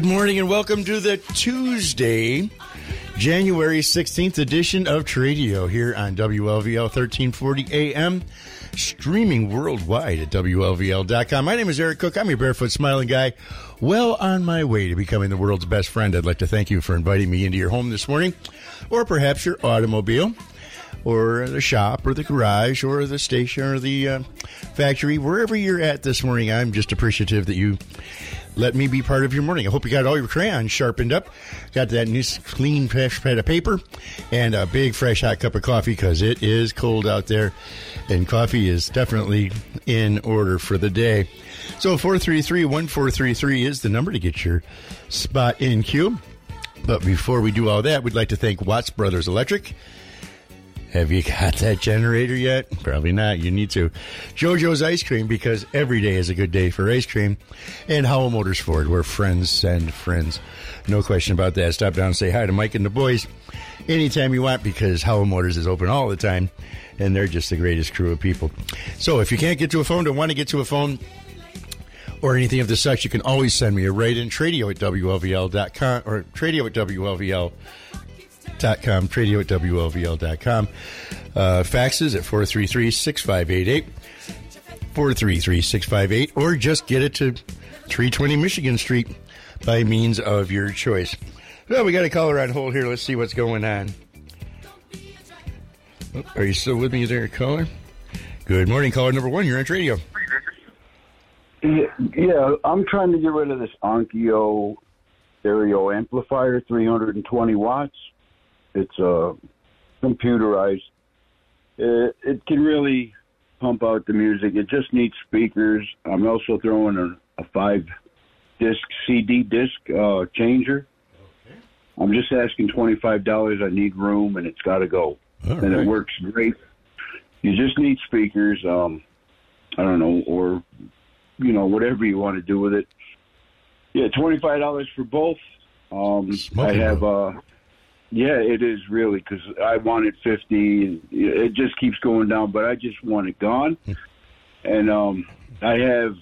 Good morning and welcome to the Tuesday, January 16th edition of Tradio here on WLVL 1340 AM, streaming worldwide at WLVL.com. My name is Eric Cook. I'm your barefoot smiling guy. Well on my way to becoming the world's best friend. I'd like to thank you for inviting me into your home this morning, or perhaps your automobile or the shop or the garage or the station or the uh, factory, wherever you're at this morning, I'm just appreciative that you let me be part of your morning. I hope you got all your crayons sharpened up, got that nice, clean, fresh pad of paper, and a big, fresh, hot cup of coffee because it is cold out there, and coffee is definitely in order for the day. So 433 1433 is the number to get your spot in queue. But before we do all that, we'd like to thank Watts Brothers Electric. Have you got that generator yet? Probably not. You need to. JoJo's Ice Cream because every day is a good day for ice cream. And Howell Motors Ford, where friends send friends. No question about that. Stop down and say hi to Mike and the boys anytime you want because Howell Motors is open all the time. And they're just the greatest crew of people. So if you can't get to a phone, don't want to get to a phone, or anything of the such, you can always send me a write-in, tradio at WLVL.com or tradio at WLVL com, tradio at WLVL.com. Uh, faxes at 433 6588, 433 658, or just get it to 320 Michigan Street by means of your choice. Well, we got a caller on hold here. Let's see what's going on. Oh, are you still with me there, caller? Good morning, caller number one. You're on radio. Yeah, I'm trying to get rid of this Onkyo stereo amplifier, 320 watts. It's uh, computerized. It, it can really pump out the music. It just needs speakers. I'm also throwing a, a five disc CD disc uh, changer. I'm just asking twenty five dollars. I need room, and it's got to go, All and right. it works great. You just need speakers. Um, I don't know, or you know, whatever you want to do with it. Yeah, twenty five dollars for both. Um, I Smoking have uh, yeah, it is really because I wanted 50, and it just keeps going down. But I just want it gone, hmm. and um, I have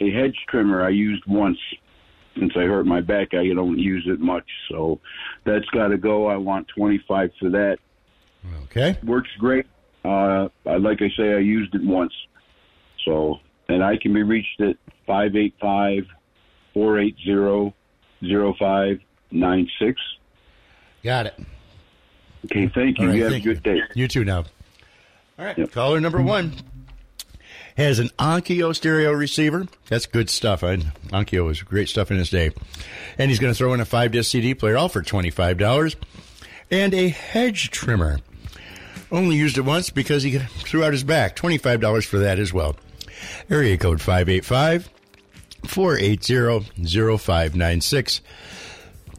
a hedge trimmer I used once. Since I hurt my back, I don't use it much, so that's got to go. I want 25 for that. Okay, works great. Uh, I, like I say, I used it once, so and I can be reached at 585 480 0596. Got it. Okay, thank you. All right, you have a thank good day. You too now. All right. Yep. Caller number mm-hmm. one has an Onkyo stereo receiver. That's good stuff. I, Onkyo was great stuff in his day. And he's going to throw in a five disc CD player, all for $25. And a hedge trimmer. Only used it once because he threw out his back. $25 for that as well. Area code 585 480 0596.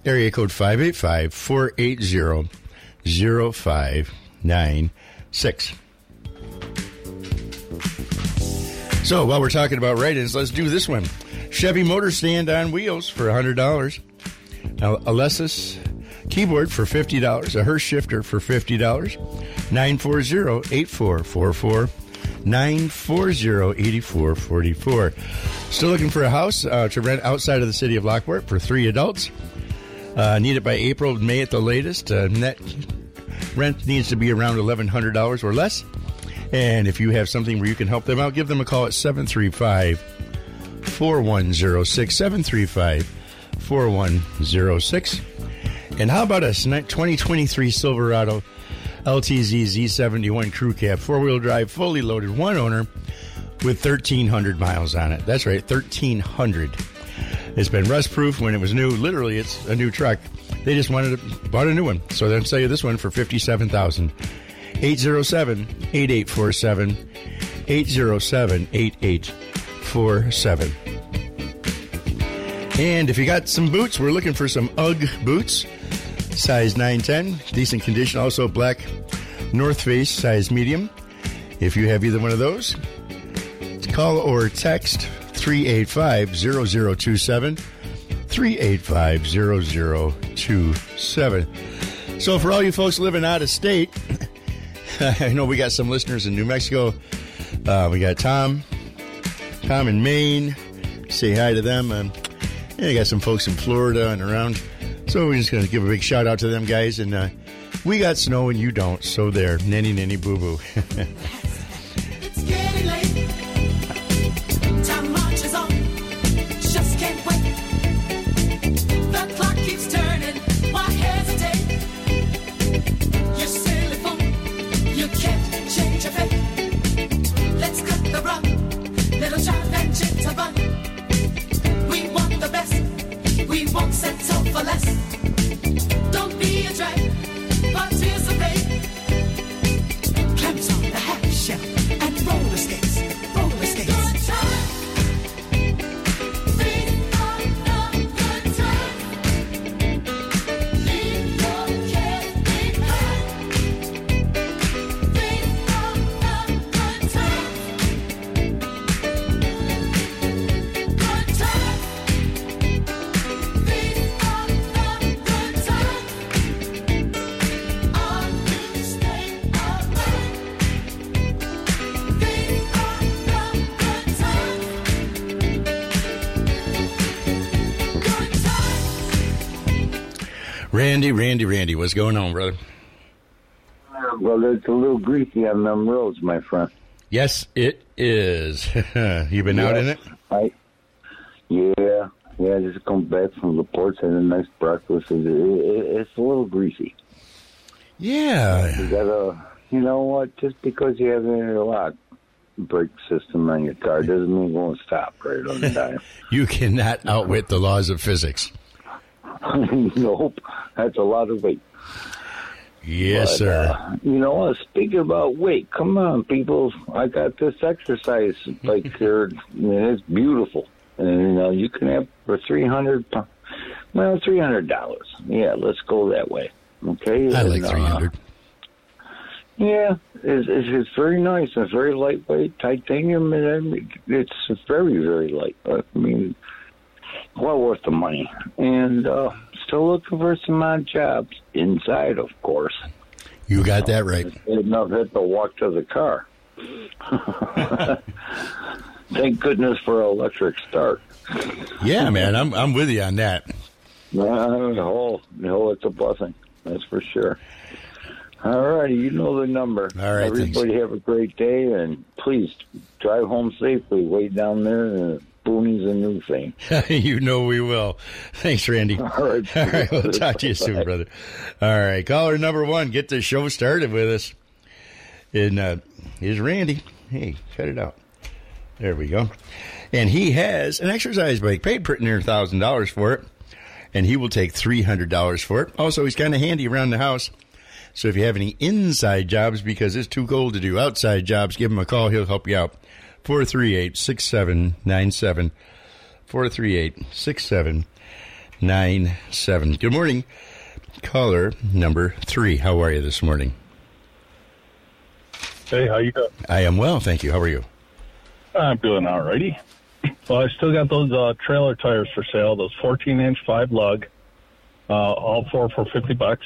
Area code 585 480 0596. So while we're talking about write-ins, let's do this one. Chevy motor stand on wheels for $100. Now, Alesis keyboard for $50. A Hurst shifter for $50. 940-8444. 940-8444. Still looking for a house uh, to rent outside of the city of Lockport for three adults. Uh, need it by April, May at the latest. Uh, net rent needs to be around $1,100 or less. And if you have something where you can help them out, give them a call at 735 4106. 735 4106. And how about a 2023 Silverado LTZ Z71 Crew Cab, four wheel drive, fully loaded, one owner with 1,300 miles on it? That's right, 1,300. It's been rust proof when it was new. Literally, it's a new truck. They just wanted to, bought a new one. So they'll sell you this one for 57000 807 8847. 807 8847. And if you got some boots, we're looking for some UGG boots, size 910, decent condition. Also, black North Face, size medium. If you have either one of those, call or text 385 0027. 385 0027. So, for all you folks living out of state, I know we got some listeners in New Mexico. Uh, we got Tom, Tom in Maine. Say hi to them. Um, And I got some folks in Florida and around. So we're just going to give a big shout out to them guys. And uh, we got snow and you don't. So there, nanny nanny boo boo. Randy, Randy, Randy, what's going on, brother? Well, it's a little greasy on them roads, my friend. Yes, it is. you been out in it? I, yeah, yeah. I just come back from the ports had a nice breakfast. It, it, it's a little greasy. Yeah. You gotta, you know what? Just because you have an interlock brake system on your car doesn't mean it won't stop right on the dime. You cannot outwit the laws of physics. nope, that's a lot of weight. Yes, But, sir. uh, you know? Speaking about weight, come on, people. I got this exercise like here. and It's beautiful, and you know you can have for three hundred. Well, three hundred dollars. Yeah, let's go that way. Okay. I like And, uh, 300. Yeah, it's, it's, it's very nice. It's very lightweight, titanium, and it's very, very light. I mean, well worth the money. And uh, still looking for some odd jobs inside, of course. You got that right. Enough had to walk to the car. Thank goodness for electric start. Yeah, man, I'm I'm with you on that. Uh, oh, no, it's a blessing. That's for sure. All righty, you know the number. All right, Everybody have a great day, and please drive home safely way down there boonies and new thing. you know we will. Thanks, Randy. All right. All right, we'll talk to you soon, brother. All right, caller number one, get the show started with us. And uh, here's Randy. Hey, cut it out. There we go. And he has an exercise bike, paid pretty near thousand dollars for it, and he will take three hundred dollars for it. Also, he's kind of handy around the house. So if you have any inside jobs because it's too cold to do outside jobs, give him a call. He'll help you out. 438 6797. 438 6797. Good morning. Caller number three. How are you this morning? Hey, how you doing? I am well, thank you. How are you? I'm doing all righty. Well, I still got those uh, trailer tires for sale. Those 14 inch five lug, uh, all four for 50 bucks.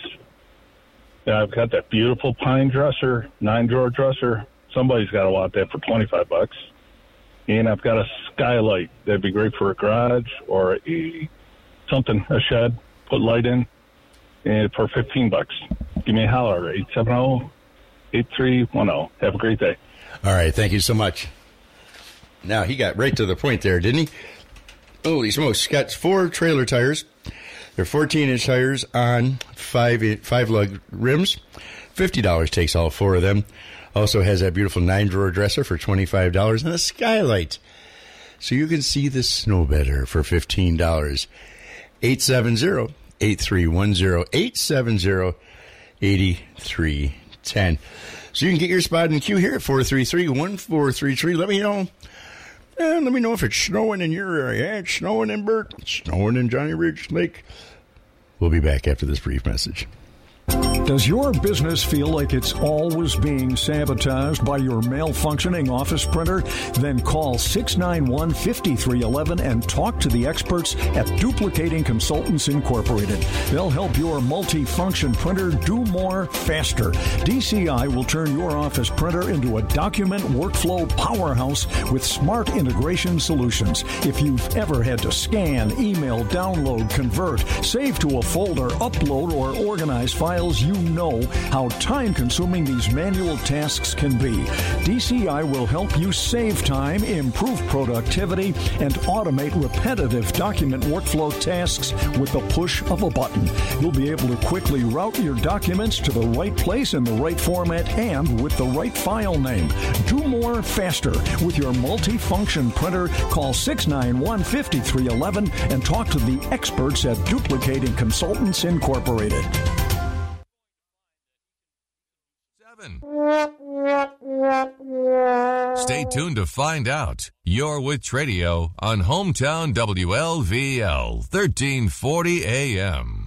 And I've got that beautiful pine dresser, nine drawer dresser. Somebody's got to want that for 25 bucks. And I've got a skylight that'd be great for a garage or a something, a shed. Put light in, and for 15 bucks. Give me a holler, 870 8310. Have a great day. All right, thank you so much. Now, he got right to the point there, didn't he? Holy smokes. Got four trailer tires. They're 14 inch tires on five, five lug rims. $50 takes all four of them. Also has that beautiful nine drawer dresser for $25 and a skylight. So you can see the snow better for $15. 870 8310 870 8310. So you can get your spot in queue here at 433 1433. Let me know. eh, let me know if it's snowing in your area. It's snowing in Burt. Snowing in Johnny Ridge Lake. We'll be back after this brief message. Does your business feel like it's always being sabotaged by your malfunctioning office printer? Then call 691 5311 and talk to the experts at Duplicating Consultants Incorporated. They'll help your multi-function printer do more faster. DCI will turn your office printer into a document workflow powerhouse with smart integration solutions. If you've ever had to scan, email, download, convert, save to a folder, upload, or organize files, you know how time consuming these manual tasks can be. DCI will help you save time, improve productivity, and automate repetitive document workflow tasks with the push of a button. You'll be able to quickly route your documents to the right place in the right format and with the right file name. Do more faster with your multi-function printer. Call 691 5311 and talk to the experts at Duplicating Consultants Incorporated. Stay tuned to find out. You're with Tradio on Hometown WLVL 1340 AM.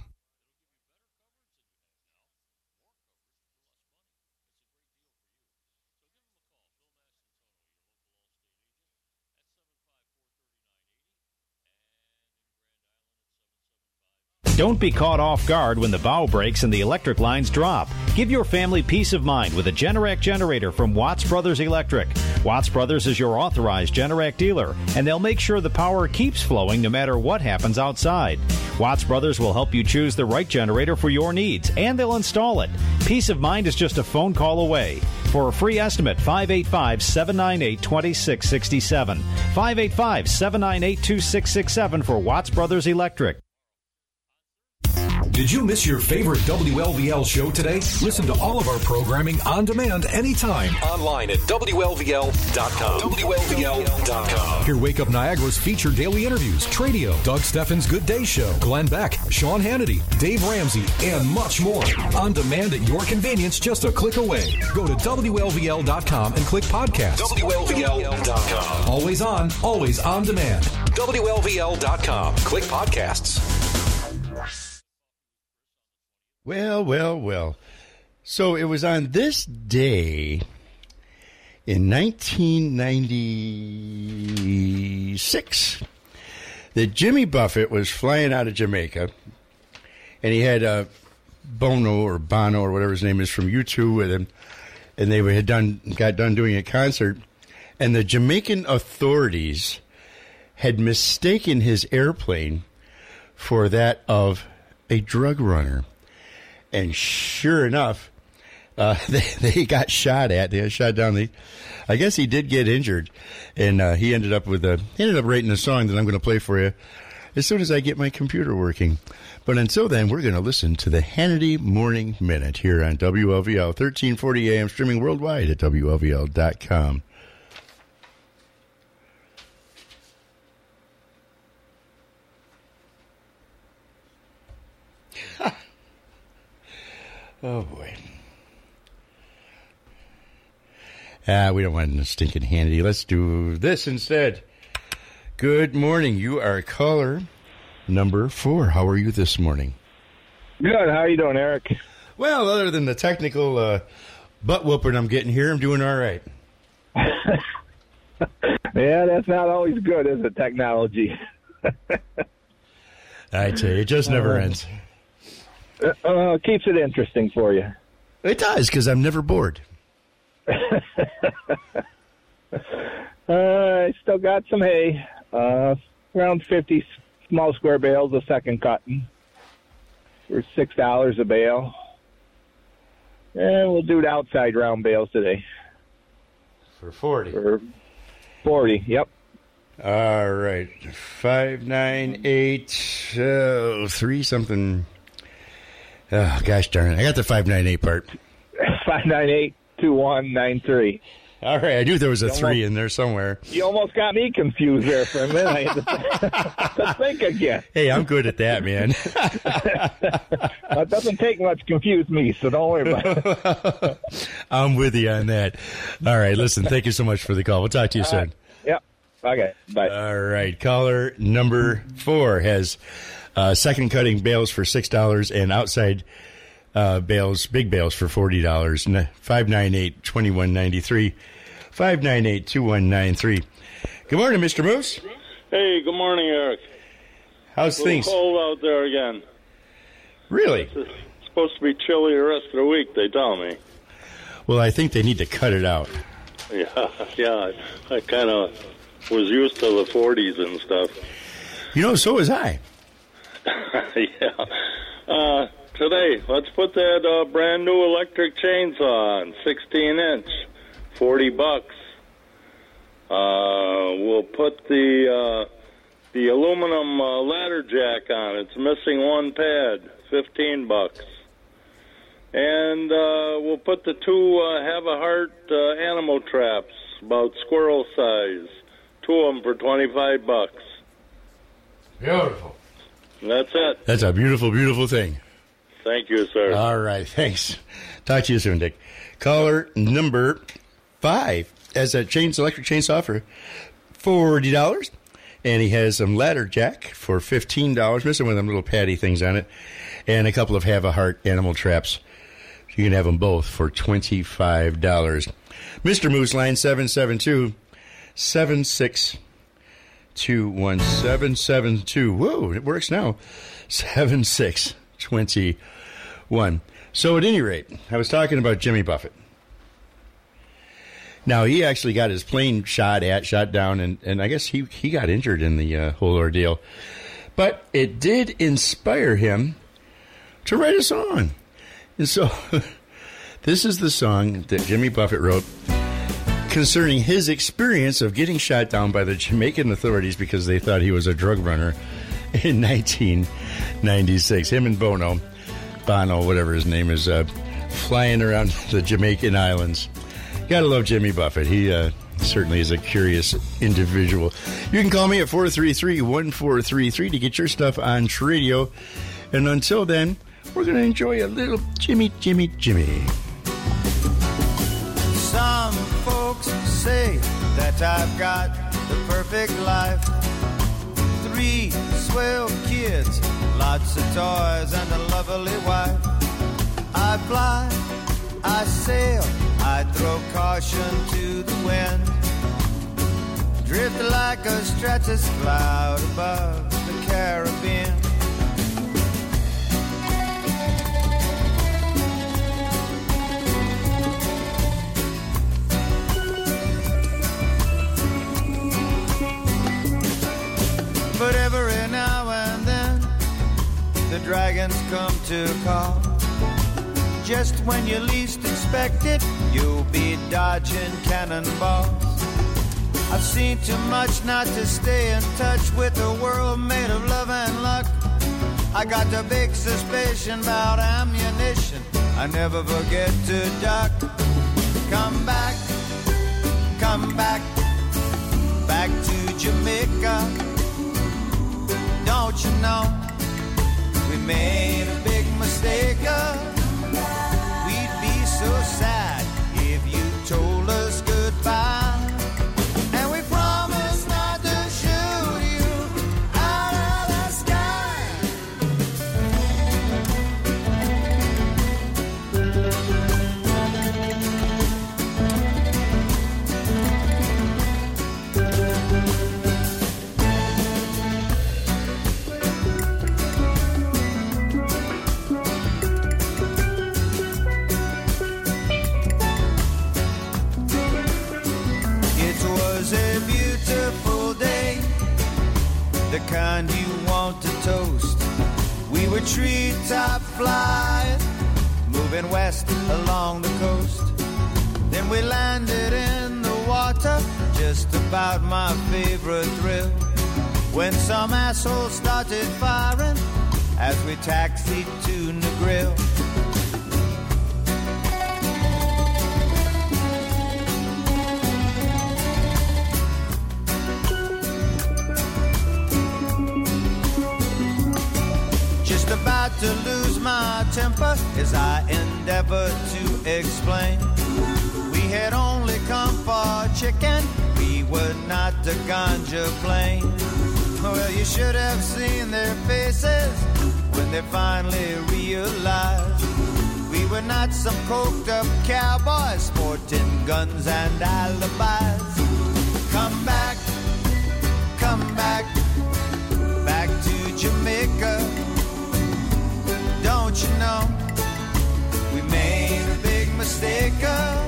Don't be caught off guard when the bough breaks and the electric lines drop. Give your family peace of mind with a Generac generator from Watts Brothers Electric. Watts Brothers is your authorized Generac dealer, and they'll make sure the power keeps flowing no matter what happens outside. Watts Brothers will help you choose the right generator for your needs, and they'll install it. Peace of mind is just a phone call away. For a free estimate, 585 798 2667. 585 798 2667 for Watts Brothers Electric. Did you miss your favorite WLVL show today? Listen to all of our programming on demand anytime online at WLVL.com. WLVL.com. Hear Wake Up Niagara's featured daily interviews, Tradio, Doug Steffens' Good Day Show, Glenn Beck, Sean Hannity, Dave Ramsey, and much more. On demand at your convenience, just a click away. Go to WLVL.com and click podcast. WLVL.com. Always on, always on demand. WLVL.com. Click podcasts. Well, well, well. So it was on this day in 1996 that Jimmy Buffett was flying out of Jamaica, and he had uh, Bono or Bono or whatever his name is from U2 with him, and they had done got done doing a concert, and the Jamaican authorities had mistaken his airplane for that of a drug runner and sure enough, uh, they, they got shot at. They shot down. The, I guess he did get injured, and uh, he ended up with a. He ended up writing a song that I'm going to play for you as soon as I get my computer working. But until then, we're going to listen to the Hannity Morning Minute here on WLVL 1340 AM, streaming worldwide at WLVL.com. Oh boy. Ah, we don't want a stinking handy. Let's do this instead. Good morning. You are caller number four. How are you this morning? Good. How you doing, Eric? Well, other than the technical uh, butt whooping I'm getting here, I'm doing all right. Yeah, that's not always good, is it? Technology. I tell you, it just never ends. Uh, keeps it interesting for you. It does because I'm never bored. Uh, I still got some hay. Uh, around 50 small square bales of second cutting for $6 a bale. And we'll do the outside round bales today For 40. for 40. Yep. All right. Five, nine, eight, oh, three something. Oh, gosh darn it. I got the 598 part. 598-2193. All right. I knew there was a three in there somewhere. You almost got me confused there for a minute. I had to, to think again. Hey, I'm good at that, man. It doesn't take much to confuse me, so don't worry about it. I'm with you on that. All right. Listen, thank you so much for the call. We'll talk to you soon. Yep. Okay. Bye. All right. Caller number four has uh, second cutting bales for $6 and outside uh, bales, big bales for forty dollars. Five nine eight twenty one ninety three. Five nine eight two one nine three. Good morning, Mister Moose. Hey, good morning, Eric. How's things? cold out there again. Really? It's supposed to be chilly the rest of the week. They tell me. Well, I think they need to cut it out. Yeah, yeah. I, I kind of was used to the 40s and stuff. You know, so was I. yeah. Uh, today, let's put that uh, brand new electric chainsaw on, 16 inch, 40 bucks. Uh, we'll put the uh, the aluminum uh, ladder jack on. It's missing one pad, 15 bucks. And uh, we'll put the two uh, have a heart uh, animal traps, about squirrel size, two of them for 25 bucks. Beautiful. That's it. That's a beautiful, beautiful thing. Thank you, sir. All right, thanks. Talk to you soon, Dick. Caller number five has a chains electric chainsaw for forty dollars, and he has some ladder jack for fifteen dollars, missing one of them little patty things on it, and a couple of have a heart animal traps. You can have them both for twenty five dollars. Mister Moose line seven seven two seven six two one seven seven two. Whoa, it works now. Seven six twenty one. So at any rate, I was talking about Jimmy Buffett. Now he actually got his plane shot at, shot down, and, and I guess he he got injured in the uh, whole ordeal. But it did inspire him to write a song, and so this is the song that Jimmy Buffett wrote concerning his experience of getting shot down by the Jamaican authorities because they thought he was a drug runner in 1996. Him and Bono, Bono, whatever his name is, uh, flying around the Jamaican islands. Gotta love Jimmy Buffett. He uh, certainly is a curious individual. You can call me at 433 1433 to get your stuff on radio. And until then, we're going to enjoy a little Jimmy, Jimmy, Jimmy. Some folks say that I've got the perfect life. Three swell kids, lots of toys, and a lovely wife. I fly, I sail, I throw caution to the wind. Drift like a stratus cloud above the Caribbean. Dragons come to call. Just when you least expect it, you'll be dodging cannonballs. I've seen too much not to stay in touch with a world made of love and luck. I got a big suspicion about ammunition. I never forget to duck. Come back, come back, back to Jamaica. Don't you know made a big mistake? We'd be so sad if you told us treetop flying, moving west along the coast. Then we landed in the water, just about my favorite thrill. When some asshole started firing as we taxied to the Just to lose my temper as I endeavor to explain. We had only come for chicken, we were not the ganja plane. Well, you should have seen their faces when they finally realized we were not some coked up cowboys sporting guns and alibis. Come back, come back Don't you know we made a big mistake? We'd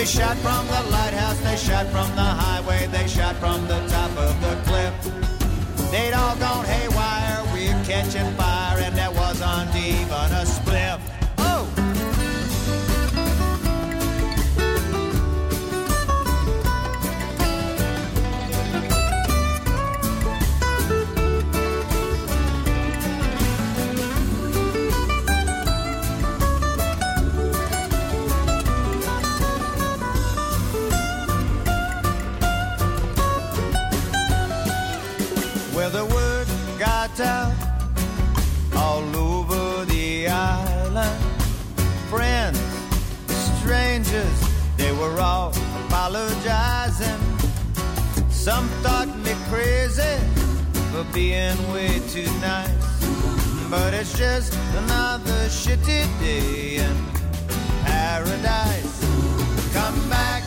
They shot from the lighthouse, they shot from the highway, they shot from the top of the cliff. They'd all gone haywire, we're catching being way too nice. But it's just another shitty day in paradise. Come back,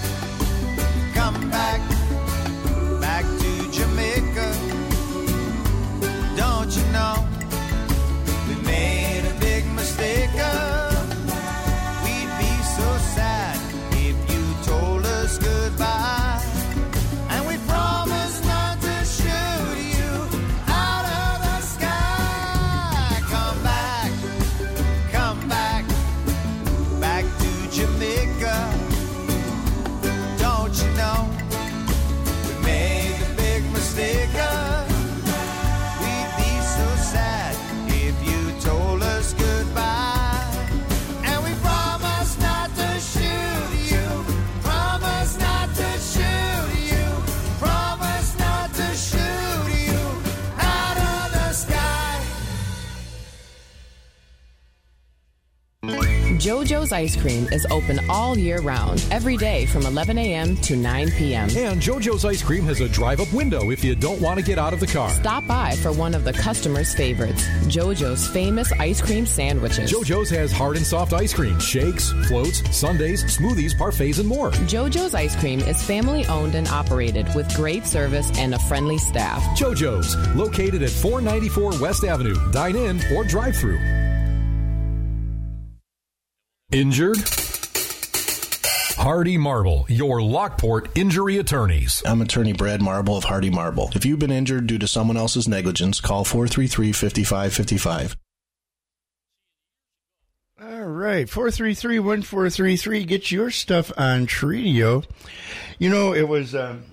JoJo's Ice Cream is open all year round, every day from 11 a.m. to 9 p.m. And JoJo's Ice Cream has a drive up window if you don't want to get out of the car. Stop by for one of the customers' favorites, JoJo's famous ice cream sandwiches. JoJo's has hard and soft ice cream, shakes, floats, sundaes, smoothies, parfaits, and more. JoJo's Ice Cream is family owned and operated with great service and a friendly staff. JoJo's, located at 494 West Avenue. Dine in or drive through. Injured? Hardy Marble, your Lockport injury attorneys. I'm attorney Brad Marble of Hardy Marble. If you've been injured due to someone else's negligence, call 433 5555. All right, 433 1433. Get your stuff on Tradio. You know, it was, um,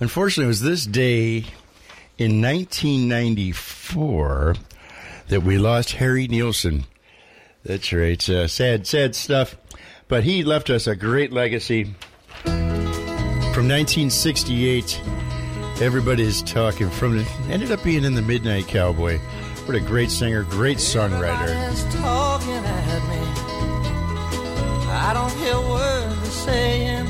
unfortunately, it was this day in 1994 that we lost Harry Nilsson. That's right. Uh, sad, sad stuff. But he left us a great legacy. From 1968, everybody's talking from. Ended up being in the Midnight Cowboy. What a great singer, great songwriter. Everybody's talking at me. I don't hear words they're saying,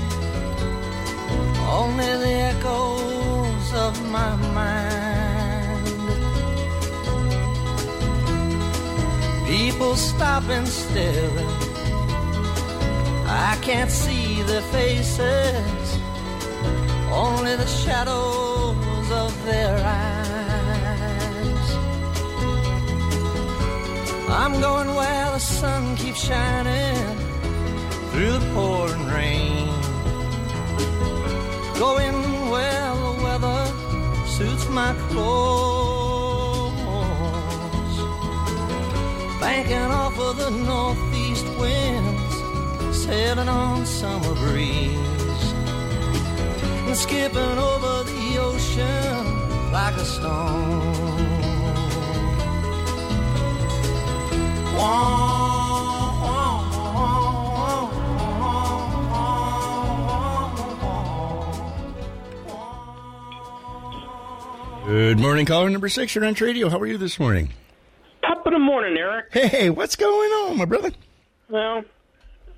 only the echoes of my mind. People stop and staring. I can't see their faces, only the shadows of their eyes. I'm going where the sun keeps shining through the pouring rain. Going where the weather suits my clothes. banking off of the northeast winds, sailing on summer breeze, and skipping over the ocean like a stone. Good morning, caller number six. You're on radio. How are you this morning? Eric. Hey, what's going on, my brother? Well,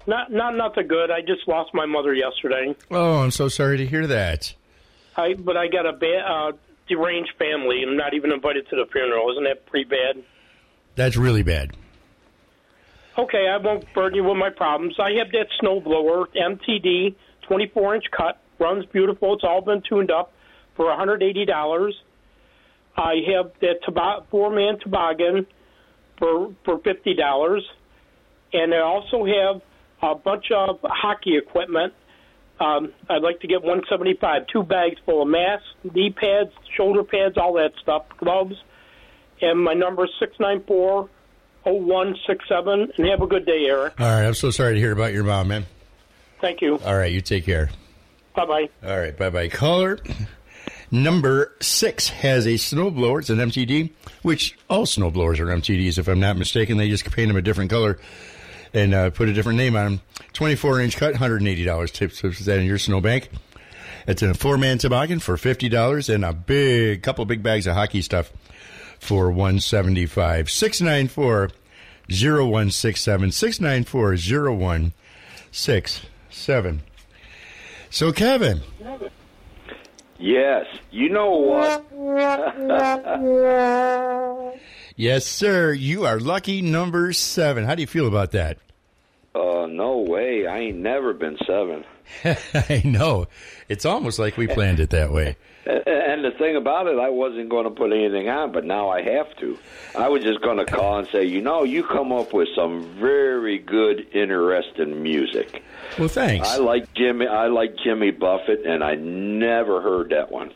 not not nothing good. I just lost my mother yesterday. Oh, I'm so sorry to hear that. I but I got a ba- uh, deranged family and I'm not even invited to the funeral. Isn't that pretty bad? That's really bad. Okay, I won't burden you with my problems. I have that snowblower, MTD, 24 inch cut, runs beautiful. It's all been tuned up for $180. I have that tobo- four man toboggan for for $50. And I also have a bunch of hockey equipment. Um, I'd like to get 175, two bags full of masks, knee pads, shoulder pads, all that stuff, gloves. And my number is six nine four oh one six seven. And have a good day, Eric. All right, I'm so sorry to hear about your mom, man. Thank you. All right, you take care. Bye bye. All right, bye bye. Caller number six has a snowblower. It's an MTD, which all snowblowers are MTDs, if I'm not mistaken. They just paint them a different color and uh, put a different name on them. 24 inch cut, $180 tips. Is that in your snowbank? It's in a four man toboggan for $50 and a big couple big bags of hockey stuff for 175 694 0167 694 0167 so kevin Yes. You know what? yes sir you are lucky number seven how do you feel about that uh, no way. I ain't never been seven. i know it's almost like we planned it that way And the thing about it, I wasn't going to put anything on, but now I have to. I was just going to call and say, you know, you come up with some very good, interesting music. well thanks I like Jimmy. I like Jimmy Buffett, and I never heard that one.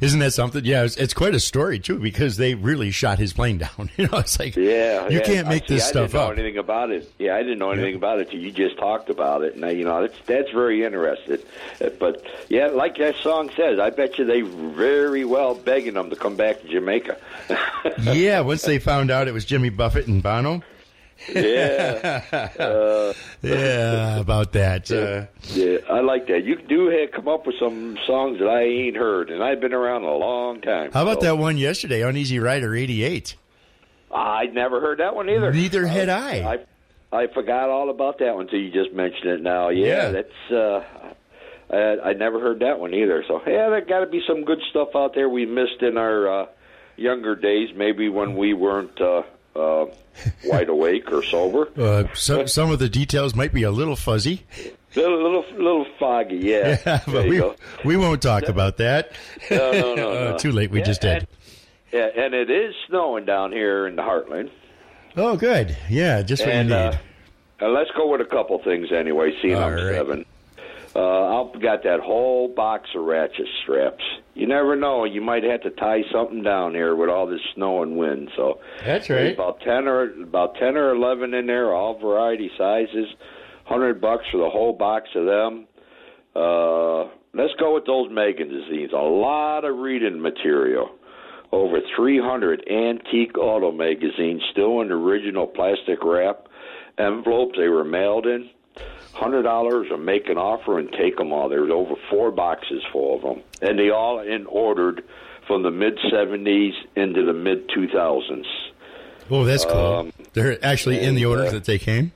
Isn't that something yeah it's, it's quite a story too because they really shot his plane down you know it's like Yeah, you yeah. can't make see, this I stuff didn't know up anything about it. Yeah, I didn't know anything about it till you just talked about it. And I, you know, that's that's very interesting. Uh, But yeah, like that song says, I bet you they very well begging them to come back to Jamaica. yeah once they found out it was jimmy buffett and bono yeah, uh, yeah about that uh, yeah, I like that. You do have, come up with some songs that I ain't heard, and I've been around a long time. How about so- that one yesterday on Easy Rider 88? I'd never heard that one either. Neither had I. I I forgot all about that one until you just mentioned it now. Yeah, Yeah. that's. uh I, I never heard that one either. So yeah, there got to be some good stuff out there we missed in our uh, younger days. Maybe when we weren't uh, uh, wide awake or sober. Uh, some, some of the details might be a little fuzzy. Little little little foggy. Yeah, Yeah, but we, go. we won't talk about that. No, no, no, Uh, no. too late. We Yeah, just did. and- Yeah, and it is snowing down here in the Heartland. Oh, good. Yeah, just what and, you need. Uh, uh, let's go with a couple things anyway. Seeing I'm right. seven, uh, I've got that whole box of ratchet straps. You never know; you might have to tie something down here with all this snow and wind. So That's right. About ten or about ten or eleven in there, all variety sizes. Hundred bucks for the whole box of them. Uh, let's go with those Megan magazines. A lot of reading material. Over 300 antique auto magazines, still in original plastic wrap envelopes they were mailed in. Hundred dollars or make an offer and take them all. There's over four boxes full of them, and they all in ordered from the mid '70s into the mid 2000s. oh, that's cool. um, They're actually in the order uh, that they came.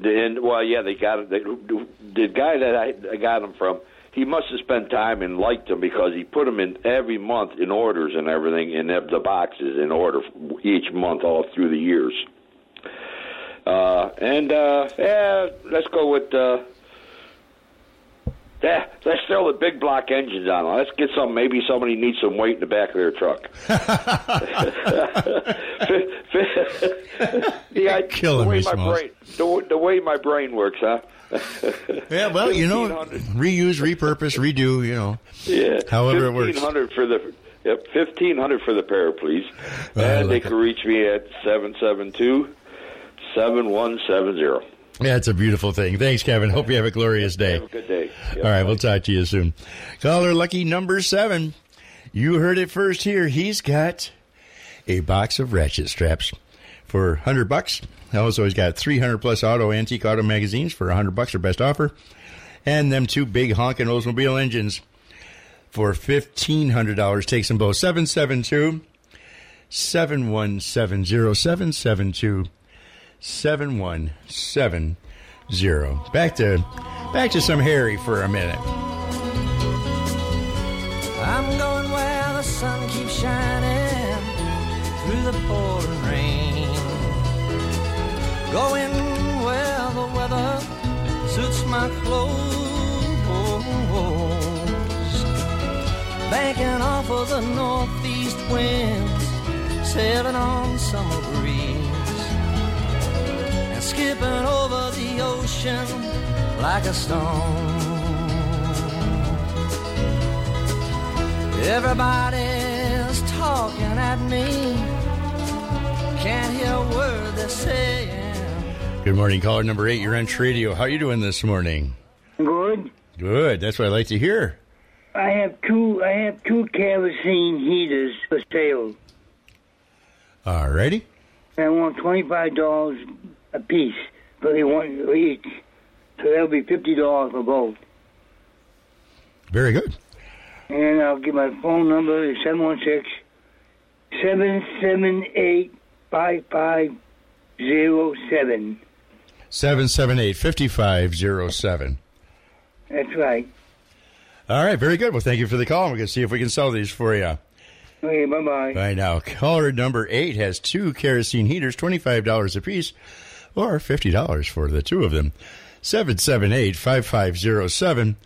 And well, yeah, they got it. They, the guy that I, I got them from, he must have spent time and liked them because he put them in every month in orders and everything in the the boxes in order each month all through the years. Uh, and uh, yeah, let's go with. Uh, yeah, let's throw the big block engines on. Let's get some. Maybe somebody needs some weight in the back of their truck. yeah, I, Killing the way me, my brain, the, the way my brain works, huh? Yeah, well, you know, 1500 reuse, repurpose, redo, you know. Yeah, However it works. Fifteen hundred for the yep, fifteen hundred for the pair, please. I and they can reach me at seven seven two seven one seven zero. Yeah, it's a beautiful thing. Thanks, Kevin. Hope you have a glorious day. Have a good day. Yep. All right, we'll talk to you soon. Caller lucky number seven. You heard it first here. He's got a box of ratchet straps for 100 bucks. Also, he's got 300 plus auto antique auto magazines for 100 bucks or best offer. And them two big honking Oldsmobile engines. for $1,500. Takes them both. 772 7170 772 7170. Back to back to some Harry for a minute. I'm going where the sun keeps shining through the pouring rain. Going where the weather suits my clothes. Banking off of the northeast winds, sailing on summer breeze, skipping over the ocean like a stone. Everybody's talking at me. Can't hear a word they're saying. Good morning, caller number eight. You're on Tradio. How are you doing this morning? Good. Good. That's what I like to hear. I have two. I have two kerosene heaters for sale. Alrighty. I want twenty five dollars a piece for the one for each. So that'll be fifty dollars for both. Very good. And I'll give my phone number is seven one six seven seven eight five five zero seven. 778 5507. That's right. All right, very good. Well, thank you for the call. We're going to see if we can sell these for you. Okay, bye bye. Right now, caller number eight has two kerosene heaters, $25 a piece, or $50 for the two of them. 778 5507.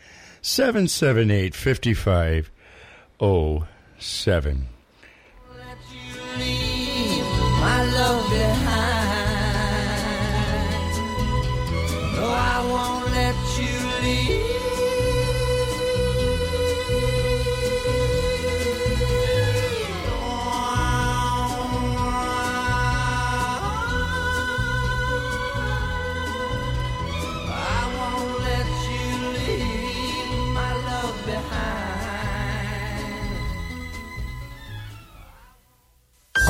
778 5507.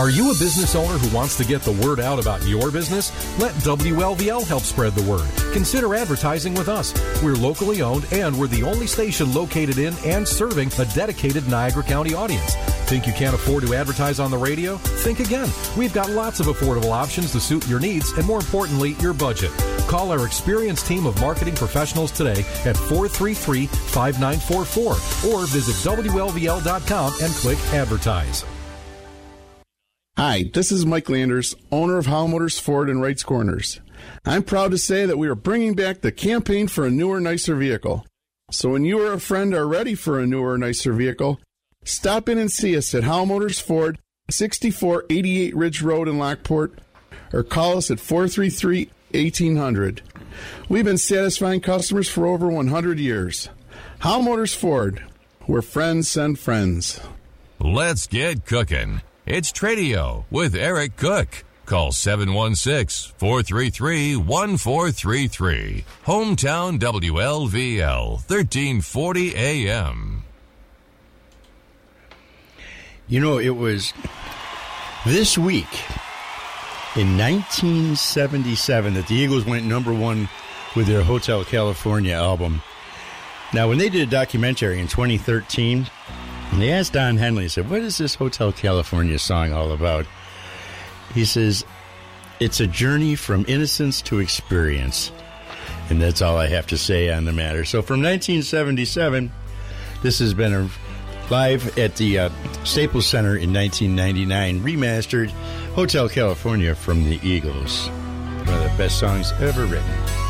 Are you a business owner who wants to get the word out about your business? Let WLVL help spread the word. Consider advertising with us. We're locally owned and we're the only station located in and serving a dedicated Niagara County audience. Think you can't afford to advertise on the radio? Think again. We've got lots of affordable options to suit your needs and more importantly, your budget. Call our experienced team of marketing professionals today at 433 5944 or visit WLVL.com and click advertise. Hi, this is Mike Landers, owner of Howell Motors Ford and Wrights Corners. I'm proud to say that we are bringing back the campaign for a newer, nicer vehicle. So when you or a friend are ready for a newer, nicer vehicle, stop in and see us at Howell Motors Ford, 6488 Ridge Road in Lockport, or call us at 433 1800. We've been satisfying customers for over 100 years. Howell Motors Ford, where friends send friends. Let's get cooking. It's Tradio with Eric Cook. Call 716 433 1433. Hometown WLVL, 1340 AM. You know, it was this week in 1977 that the Eagles went number one with their Hotel California album. Now, when they did a documentary in 2013, they asked Don Henley, he said, What is this Hotel California song all about? He says, It's a journey from innocence to experience. And that's all I have to say on the matter. So from 1977, this has been a live at the uh, Staples Center in 1999, remastered Hotel California from the Eagles. One of the best songs ever written.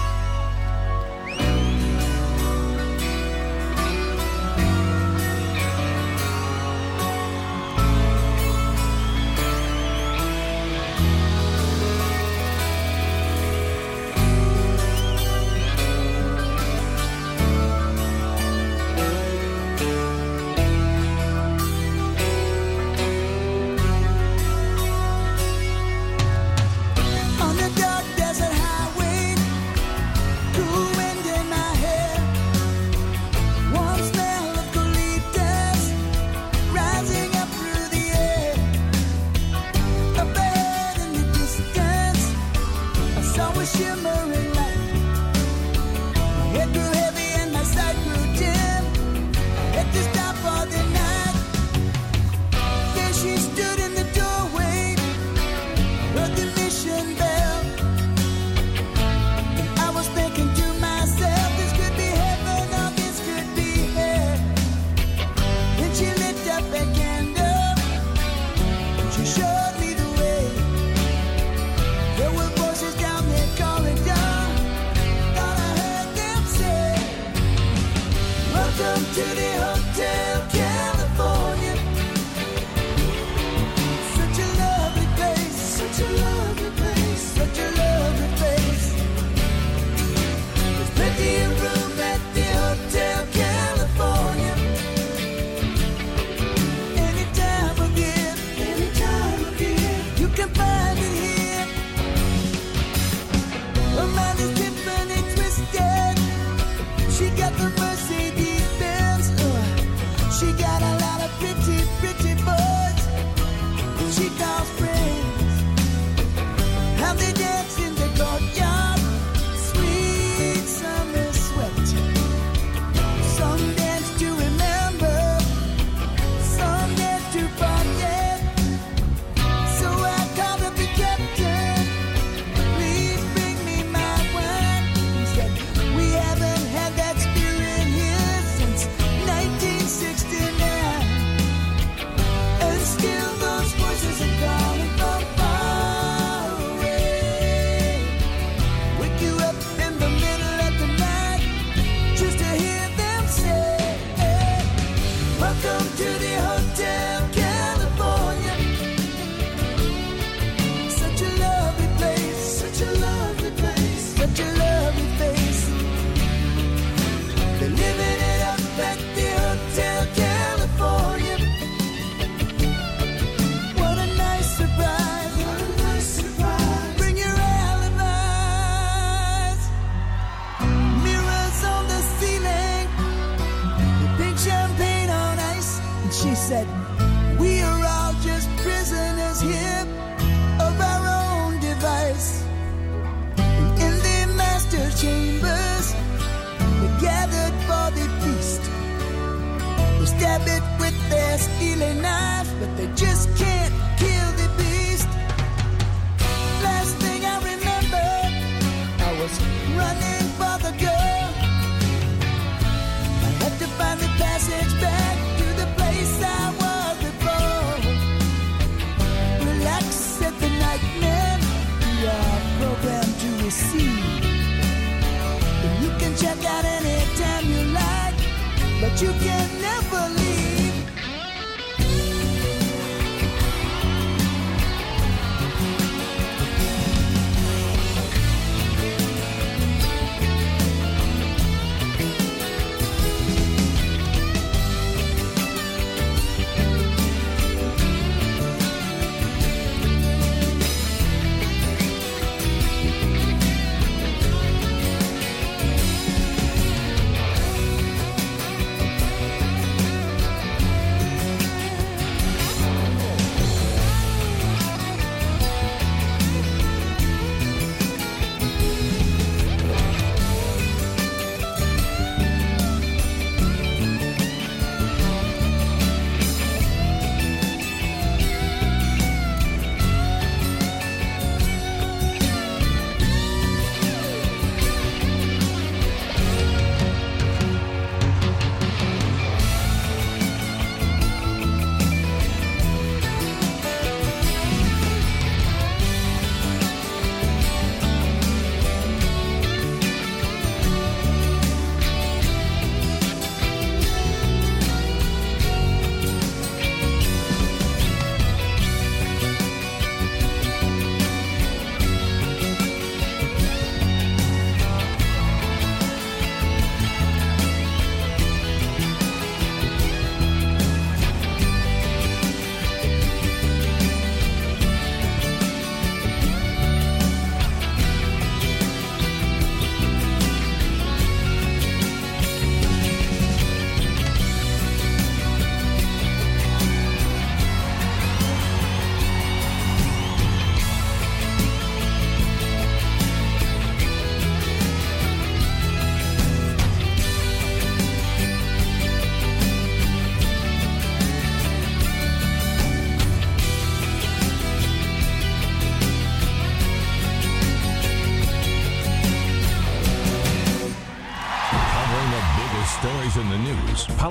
They stab it with their steely knife, but they just can't kill the beast. Last thing I remember, I was running for the girl. I had to find the passage back to the place I was before. Relax, said the nightmare. We are programmed to receive. You can check out anytime you like, but you can't.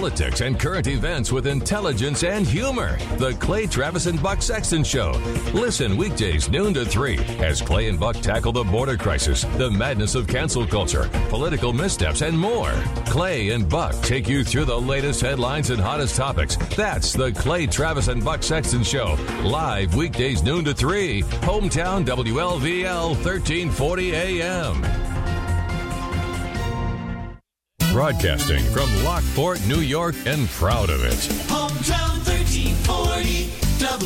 Politics, and current events with intelligence and humor. The Clay Travis and Buck Sexton Show. Listen weekdays noon to 3 as Clay and Buck tackle the border crisis, the madness of cancel culture, political missteps, and more. Clay and Buck take you through the latest headlines and hottest topics. That's the Clay Travis and Buck Sexton Show. Live weekdays noon to 3. Hometown WLVL 1340 AM. Broadcasting from Lockport, New York, and proud of it. Hometown 1340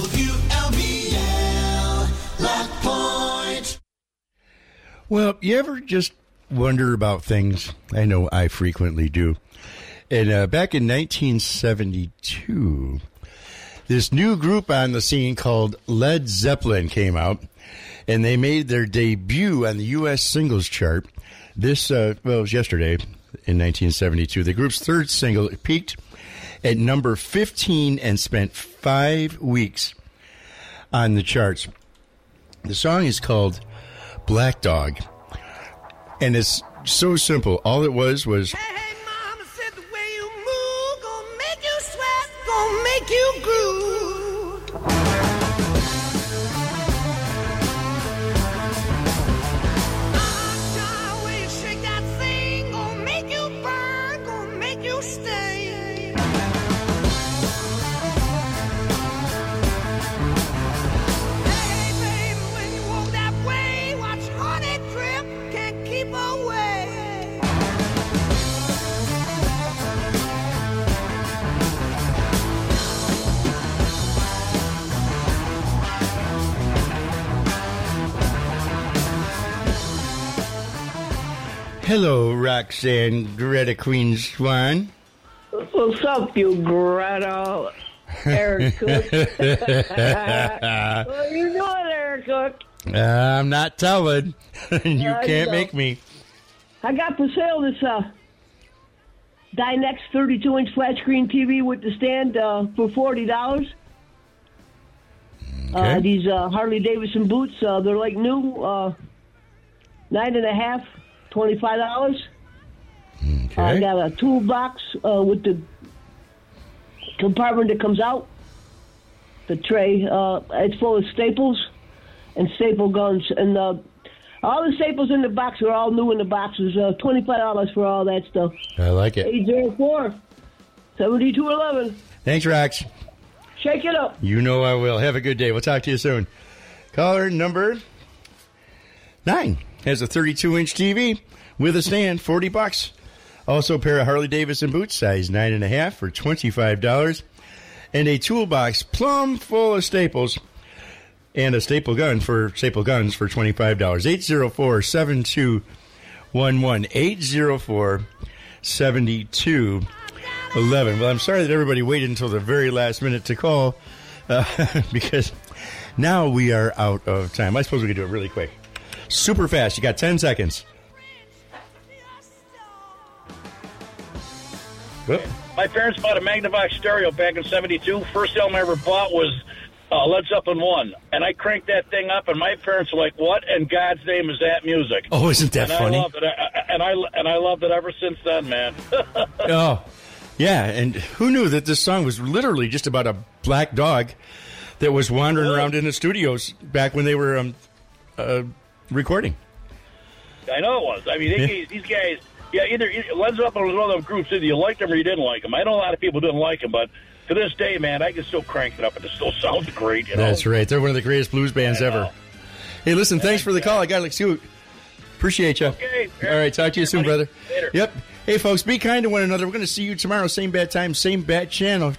WLVL Lockport. Well, you ever just wonder about things? I know I frequently do. And uh, back in 1972, this new group on the scene called Led Zeppelin came out, and they made their debut on the U.S. singles chart. This, uh, well, it was yesterday in 1972. The group's third single peaked at number 15 and spent five weeks on the charts. The song is called Black Dog, and it's so simple. All it was was Gonna make you Hello, Roxanne Greta Queen Swan. What's up, you Greta? Eric Cook. what are you doing, Eric Cook? I'm not telling. you I can't know. make me. I got for sale this uh, Dynex 32 inch flat screen TV with the stand uh, for $40. Uh, Okay. these uh, Harley Davidson boots, uh, they're like new, uh, nine and a half, twenty-five dollars. I got a toolbox uh, with the compartment that comes out. The tray, uh, it's full of staples and staple guns, and uh, all the staples in the box are all new in the boxes. Uh, twenty-five dollars for all that stuff. I like it. Eight zero four seventy two eleven. Thanks, Rax. Shake it up. You know I will. Have a good day. We'll talk to you soon. Caller number nine has a 32 inch TV with a stand, 40 bucks. Also, a pair of Harley Davidson boots, size nine and a half, for $25, and a toolbox plumb full of staples and a staple gun for staple guns for $25. 804 7211 804 7211. Well, I'm sorry that everybody waited until the very last minute to call uh, because now we are out of time. I suppose we could do it really quick. Super fast. You got 10 seconds. Whoop. My parents bought a Magnavox stereo back in '72. First album I ever bought was uh, Led Zeppelin One, and I cranked that thing up, and my parents were like, "What in God's name is that music?" Oh, isn't that and funny? I loved it, I- and I and I loved it ever since then, man. Oh, yeah. And who knew that this song was literally just about a black dog that was wandering around in the studios back when they were um, uh, recording? I know it was. I mean, they, Yeah. these guys, yeah, either, Led Zeppelin was one of those groups. Either you liked them or you didn't like them. I know a lot of people didn't like them, but to this day, man, I can still crank it up, and it still sounds great. You know? That's right. They're one of the greatest blues bands ever. Hey, listen, thanks for the call. I got to scoot. Appreciate you. Okay. All right. Talk to you soon, brother. Later. Yep. Hey, folks, be kind to one another. We're going to see you tomorrow. Same bad time, same bad channel.